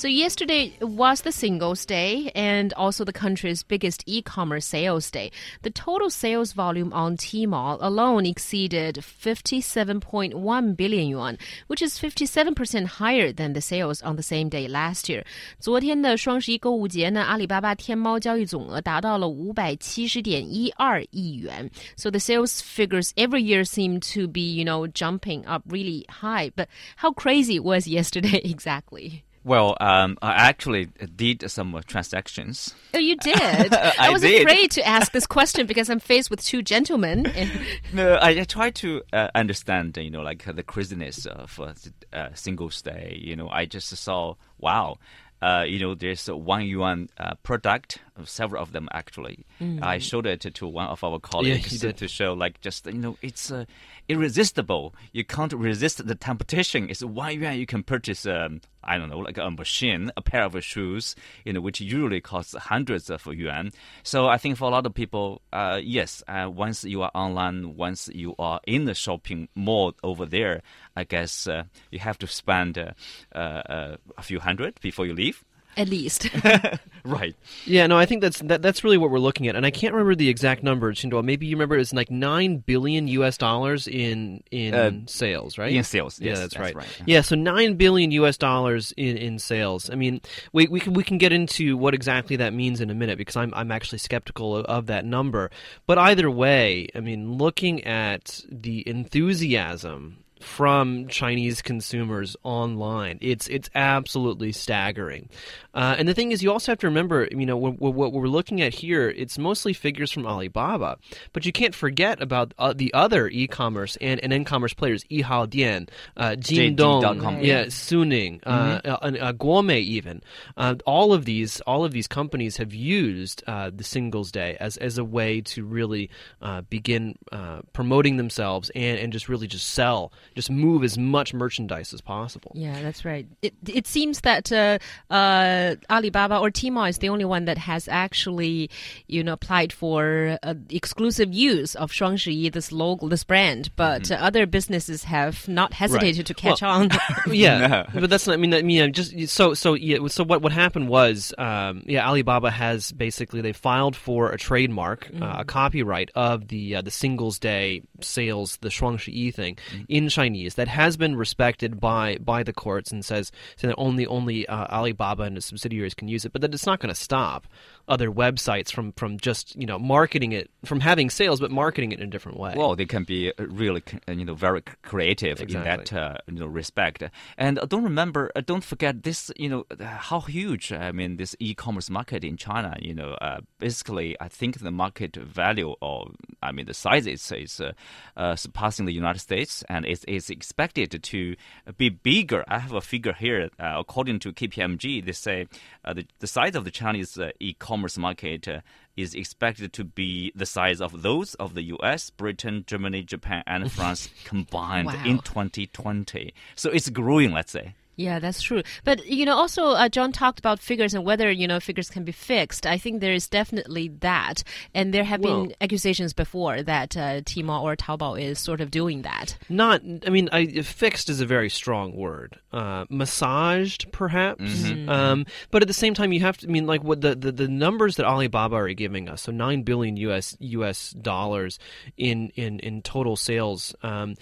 So yesterday was the Singles Day and also the country's biggest e-commerce sales day. The total sales volume on Tmall alone exceeded 57.1 billion yuan, which is 57% higher than the sales on the same day last year. 昨天的双十一购物节呢，阿里巴巴天猫交易总额达到了五百七十点一二亿元。So the sales figures every year seem to be, you know, jumping up really high. But how crazy was yesterday exactly? Well, um, I actually did some transactions. Oh, you did? I, I was did. afraid to ask this question because I'm faced with two gentlemen. And No, I, I try to uh, understand, you know, like uh, the craziness of uh, uh, Singles Day. You know, I just saw, wow, uh, you know, there's a one yuan uh, product, several of them actually. I showed it to one of our colleagues you did. to show, like, just you know, it's uh, irresistible. You can't resist the temptation. It's one yuan you can purchase. Um, I don't know, like a machine, a pair of shoes, you know, which usually costs hundreds of yuan. So I think for a lot of people, uh, yes, uh, once you are online, once you are in the shopping mall over there, I guess uh, you have to spend uh, uh, a few hundred before you leave. At least. Right. Yeah, no, I think that's that, that's really what we're looking at, and I can't remember the exact number. Shindo, maybe you remember it's like nine billion U.S. dollars in in Uh, sales, right? in sales, Yeah, that's, that's right. right, Yeah, so nine billion U.S. dollars in, in sales. I mean, we we can we can get into what exactly that means in a minute because I'm I'm actually skeptical of, of that number. But either way, I mean, looking at the enthusiasm from Chinese consumers online. It's it's absolutely staggering. Uh, and the thing is, you also have to remember, you know, what, what we're looking at here, it's mostly figures from Alibaba, but you can't forget about uh, the other e-commerce and, and e-commerce players, Yihao Dian, uh, Jingdong, yeah, Suning, uh, uh, and, uh, Guome, even. Uh, all of these, all of these companies have used uh, the Singles Day as as a way to really uh, begin uh, promoting themselves and and just really just sell, just move as much merchandise as possible. Yeah, that's right. It, it seems that uh, uh, Alibaba or Tmall is the only one that has actually, you know, applied for uh, exclusive use of Shuangshi, this logo, this brand. But mm -hmm. other businesses have not hesitated right. to catch well, on. yeah, no. but that's not. I mean, I mean, just so so yeah. So what what happened was, um, yeah, Alibaba has basically they filed for a trademark, mm -hmm. a mm-hmm. copyright of the uh, the Singles Day sales, the Shuangshi thing mm -hmm. in. Chinese that has been respected by by the courts and says so that only only uh, Alibaba and its subsidiaries can use it, but that it's not going to stop other websites from from just you know marketing it from having sales, but marketing it in a different way. Well, they can be uh, really, uh, you know, very creative in that, uh, you know, respect. And uh, don't remember, don't forget this, you know, how huge. I mean, this e-commerce market in China. You know, uh, basically, I think the market value, or I mean, the size is is uh, uh, surpassing the United States, and it's, it's expected to be bigger. I have a figure here. Uh, according to KPMG, they say uh, the the size of the Chinese uh, e-commerce market. Uh, is expected to be the size of those of the US, Britain, Germany, Japan, and France combined Wow. in 2020. So it's growing, let's say. Yeah, that's true. But you know, also uh, John talked about figures and whether you know figures can be fixed. I think there is definitely that, and there have been accusations before that uh, Tmall or Taobao is sort of doing that. not i mean I, fixed is a very strong word uh, massaged perhaps um, but at the same time you have to I mean like what the, the, the numbers that alibaba are giving us so 9 billion us us dollars in in in total sales um,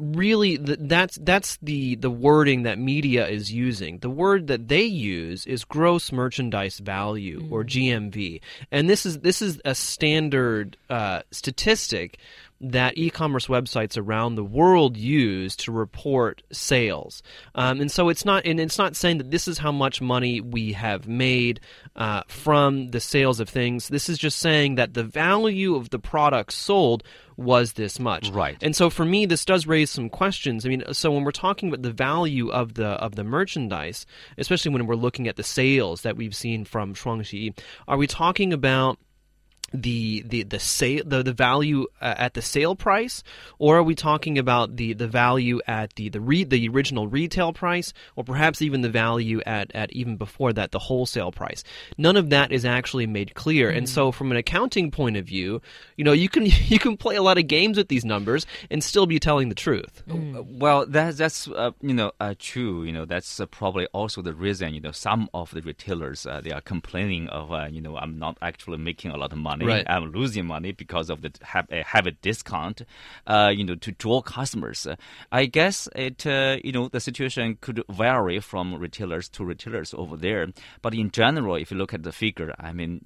really that's that's the the wording that media is using. The word that they use is gross merchandise value or gmv and this is this is a standard uh, statistic that e-commerce websites around the world use to report sales, um, and so it's not and it's not saying that this is how much money we have made uh, from the sales of things. This is just saying that the value of the product sold was this much. Right. And so for me, this does raise some questions. I mean, so when we're talking about the value of the of the merchandise, especially when we're looking at the sales that we've seen from Shuangshi, are we talking about the the the sale the, the value uh, at the sale price? Or are we talking about the the value at the the re, the original retail price? Or perhaps even the value at at even before that the wholesale price? None of that is actually made clear. Mm. and so from an accounting point of view you know you can you can play a lot of games with these numbers and still be telling the truth. Mm. well that's that's uh, you know uh, true. You know that's uh, probably also the reason you know some of the retailers uh, they are complaining of uh, you know I'm not actually making a lot of money money. Right. I'm losing money because of the have, uh, have a discount, uh, you know, to draw customers. I guess it, uh, you know, the situation could vary from retailers to retailers over there. But in general, if you look at the figure, I mean,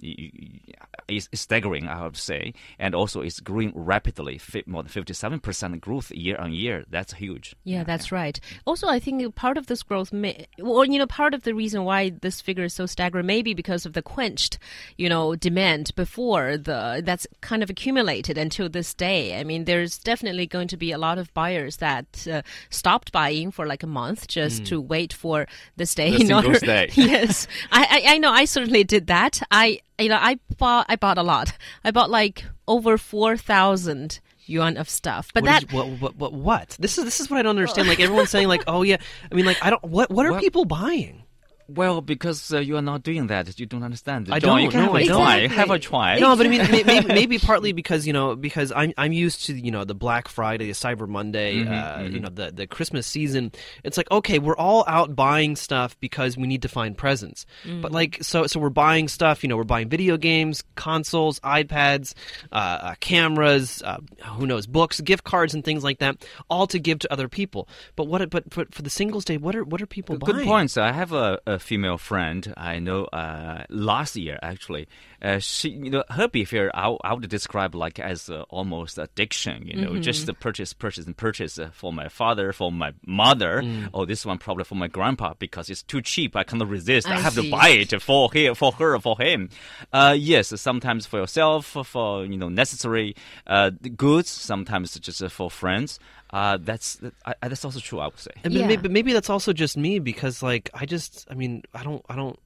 it's staggering, I would say, and also it's growing rapidly, more than 57% growth year on year. That's huge. Yeah, that's right. Also, I think part of this growth, may, or you know, part of the reason why this figure is so staggering, maybe because of the quenched, you know, demand before the that's kind of accumulated until this day. I mean, there's definitely going to be a lot of buyers that uh, stopped buying for like a month just mm. to wait for this day. The in order, day. yes, I, I I know. I certainly did that. I you know I bought I bought a lot. I bought like over four thousand yuan of stuff. But what that what, what, what what this is this is what I don't understand. Like everyone's saying like oh yeah. I mean like I don't what what are what? people buying? Well, because uh, you are not doing that, you don't understand. I don't. No, I don't. Exactly. Have a try. No, but I mean, maybe, maybe, partly because you know, because I'm I'm used to you know the Black Friday, the Cyber Monday, mm-hmm, uh, mm-hmm. you know the the Christmas season. It's like okay, we're all out buying stuff because we need to find presents. Mm-hmm. But like, so so we're buying stuff. You know, we're buying video games, consoles, iPads, uh, uh cameras, uh, who knows, books, gift cards, and things like that, all to give to other people. But what? But for, for the Singles Day, what are what are people Good buying? Good points. I have a, a female friend I know uh, last year actually. Uh, she, you know, her behavior I, I would describe like as uh, almost addiction. You know, mm-hmm. just purchase, purchase, and purchase uh, for my father, for my mother. Mm. Oh, this one probably for my grandpa because it's too cheap. I cannot resist. I, I have see. to buy it for her, for her, for him. Uh, yes, sometimes for yourself, for you know necessary uh, goods. Sometimes just for friends. Uh, that's uh, that's also true. I would say. Yeah. Maybe, maybe that's also just me because like I just I mean I don't I don't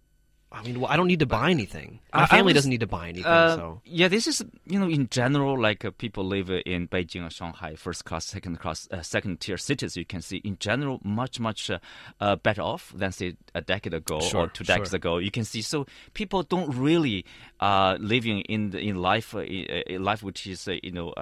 I mean, well, I don't need to buy anything. My family was, doesn't need to buy anything. Uh, so yeah, this is you know in general like uh, people live in Beijing or Shanghai, first class, second class, uh, second tier cities. You can see in general much much uh, uh, better off than say a decade ago sure, or two decades sure. ago. You can see so people don't really uh, living in the, in life in life which is you know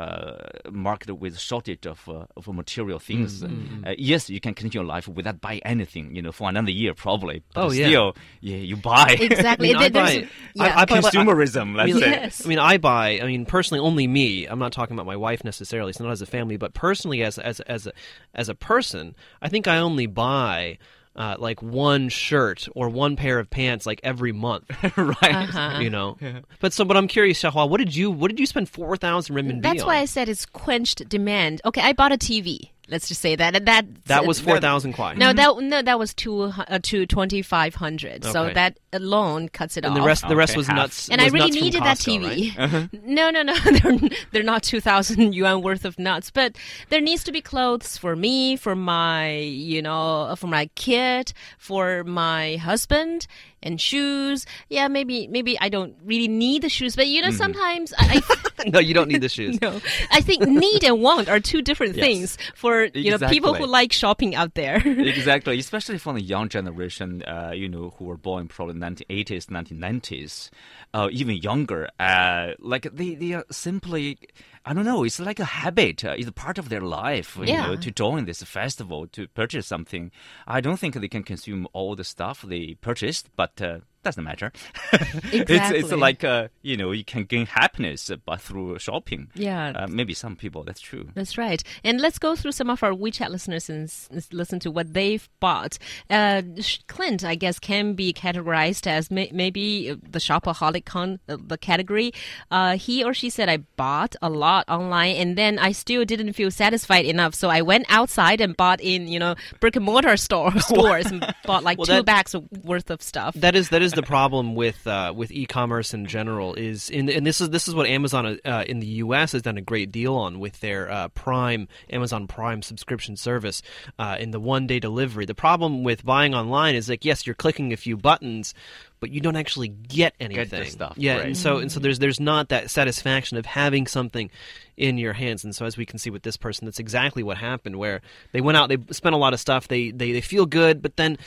marked with shortage of of material things. Mm-hmm. yes, you can continue life without buying anything. You know for another year probably. But oh yeah. Yeah, you buy. Exactly. I mean, I buy, yeah. I, I consumerism. I, let's say. Yes. I mean, I buy. I mean, personally, only me. I'm not talking about my wife necessarily. It's not as a family, but personally, as as as a as a person, I think I only buy. Uh, like one shirt or one pair of pants like every month, right? Uh-huh. You know, yeah. but so. But I'm curious, Xiaohua, what did you what did you spend four thousand renminbi? That's on? why I said it's quenched demand. Okay, I bought a TV. Let's just say that and that that was four thousand kwai. No, that no, that was two uh, to twenty five hundred. Okay. So that alone cuts it and off. And the rest, the rest okay, was half. nuts. And was I really needed Costco, that TV. Right? Uh-huh. No, no, no, they're they're not two thousand yuan worth of nuts, but there needs to be clothes for me, for my you know, for my kid, for my husband, and shoes. Yeah, maybe maybe I don't really need the shoes, but you know, mm-hmm. sometimes I. no, you don't need the shoes. no, I think need and want are two different yes. things for you exactly. know people who like shopping out there. exactly, especially for the young generation, uh, you know, who were born probably 1980s, 1990s, uh, even younger. Uh, like they they are simply I don't know. It's like a habit. Uh, it's part of their life, you yeah. know, to join this festival, to purchase something. I don't think they can consume all the stuff they purchased, but uh, doesn't matter. exactly. it's, it's like, uh, you know, you can gain happiness but through shopping. Yeah. Uh, maybe some people, that's true. That's right. And let's go through some of our WeChat listeners and listen to what they've bought. Uh, Clint, I guess, can be categorized as may maybe the shopaholic con uh, the category. Uh, he or she said, I bought a lot online and then I still didn't feel satisfied enough. So I went outside and bought in, you know, brick and mortar store, stores and bought like well, two that, bags worth of stuff. That is, that is the problem with uh, with e-commerce in general is in and this is this is what Amazon uh, in the U.S. has done a great deal on with their uh, Prime Amazon Prime subscription service uh, in the one day delivery. The problem with buying online is like yes, you're clicking a few buttons, but you don't actually get anything. stuff, yeah, right. and so and so there's there's not that satisfaction of having something in your hands. And so as we can see with this person, that's exactly what happened. Where they went out, they spent a lot of stuff, they they, they feel good, but then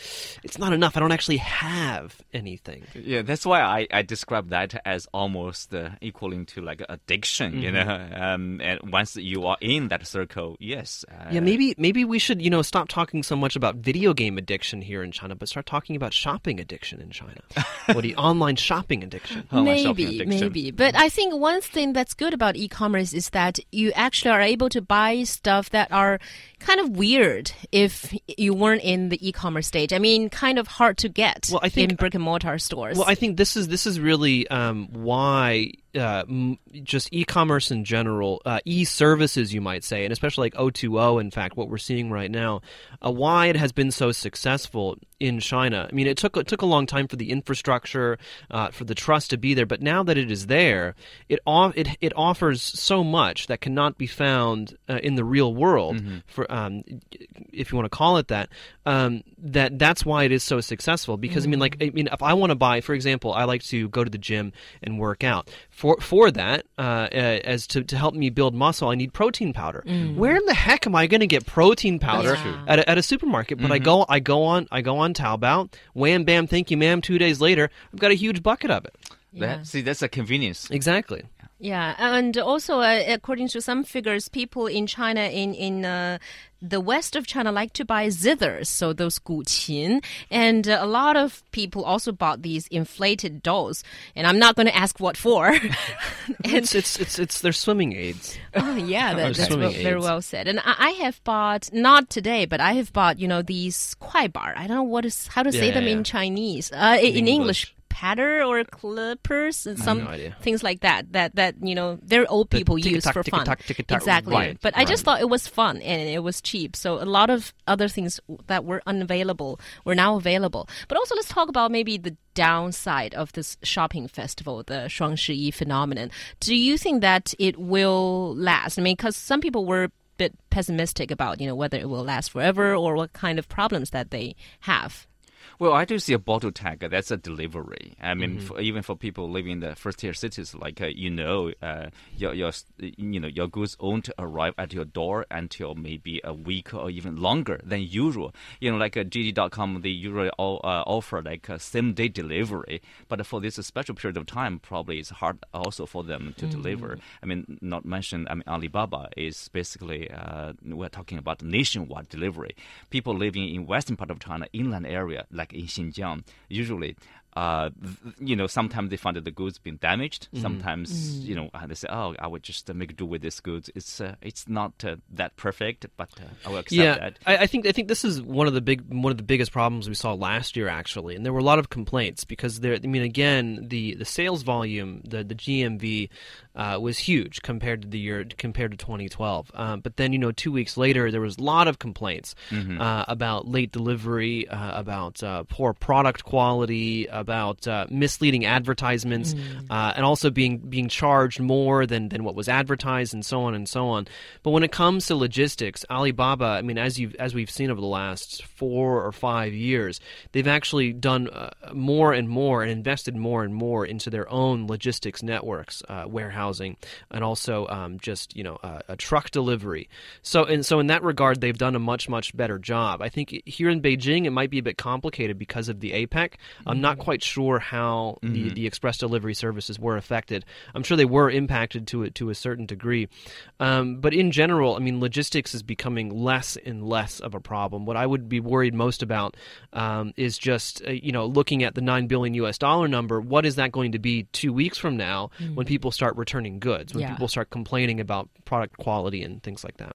it's not enough. I don't actually have anything. Yeah, that's why I, I describe that as almost uh, equaling to like addiction, you know. Um, and once you are in that circle, yes. Uh, Yeah, maybe maybe we should you know stop talking so much about video game addiction here in China, but start talking about shopping addiction in China. what the online shopping addiction? online shopping maybe, addiction. maybe. But I think one thing that's good about e-commerce is that you actually are able to buy stuff that are kind of weird if you weren't in the e-commerce stage. I mean, kind of hard to get Well, I think- in brick and mortar stores. Well, I think this is this is really um, why uh, m- just e-commerce in general, uh, e-services, you might say, and especially like O2O. In fact, what we're seeing right now, uh, why it has been so successful in China. I mean, it took it took a long time for the infrastructure, uh, for the trust to be there, but now that it is there, it it it offers so much that cannot be found uh, in the real world. For um, if you want to call it that, um, that that's why it is so successful. Because I mean, like, I mean, if I want to buy, for example, I like to go to the gym and work out. For for that, uh, uh, as to, to help me build muscle, I need protein powder. Where in the heck am I going to get protein powder That's at a, at a supermarket? But I go I go on I go on Taobao. Wham bam, thank you, ma'am. Two days later, I've got a huge bucket of it. That, see, that's a convenience. Exactly. Yeah, and also uh, according to some figures, people in China in in uh, the west of China like to buy zithers, so those guqin, and uh, a lot of people also bought these inflated dolls. And I'm not going to ask what for. and It's it's it's it's their swimming aids. Oh yeah, that, that's well, very well said. And I, I have bought not today, but I have bought you know these kwaibar. I don't know what is how to say Yeah, them yeah, in. Chinese. Uh, in, English. English, cutter or clippers and some no things like that. That that you know, they're old people use for fun. Exactly. Right, but right. I just thought it was fun and it was cheap. So a lot of other things that were unavailable were now available. But also let's talk about maybe the downside of this shopping festival, the Shuang Shi phenomenon. Do you think that it will last? I mean, because some people were a bit pessimistic about, you know, whether it will last forever or what kind of problems that they have. Well, I do see a bottle tag. That's a delivery. I mean, Mm-hmm. for, even for people living in the first-tier cities, like uh, you know, uh, your your you know your goods won't arrive at your door until maybe a week or even longer than usual. You know, like uh, JD.com, they usually all, uh, offer like a same-day delivery, but for this special period of time, probably it's hard also for them to deliver. I mean, not mention. I mean, Alibaba is basically uh, we're talking about nationwide delivery. People living in western part of China, inland area, like in Xinjiang, usually. Uh, you know, sometimes they find that the goods been damaged. Sometimes, you know, uh, they say, "Oh, I would just uh, make do with this goods." It's uh, it's not uh, that perfect, but uh, I will accept yeah, that. I, I think I think this is one of the big one of the biggest problems we saw last year actually, and there were a lot of complaints because there. I mean, again, the the sales volume, the the GMV, uh, was huge compared to the year compared to 2012. Um, but then you know, two weeks later, there was a lot of complaints uh, about late delivery, uh, about uh, poor product quality, about uh, misleading advertisements, uh, and also being being charged more than than what was advertised, and so on and so on. But when it comes to logistics, Alibaba, I mean, as you as we've seen over the last four or five years, they've actually done uh, more and more and invested more and more into their own logistics networks, uh, warehousing, and also um, just you know uh, a truck delivery. So and so in that regard, they've done a much much better job. I think here in Beijing, it might be a bit complicated because of the APEC. I'm not quite sure how the, the express delivery services were affected. I'm sure they were impacted to it to a certain degree, um, but in general, I mean, logistics is becoming less and less of a problem. What I would be worried most about um, is just uh, you know looking at the nine billion U.S. dollar number. What is that going to be two weeks from now when people start returning goods? When Yeah. people start complaining about product quality and things like that.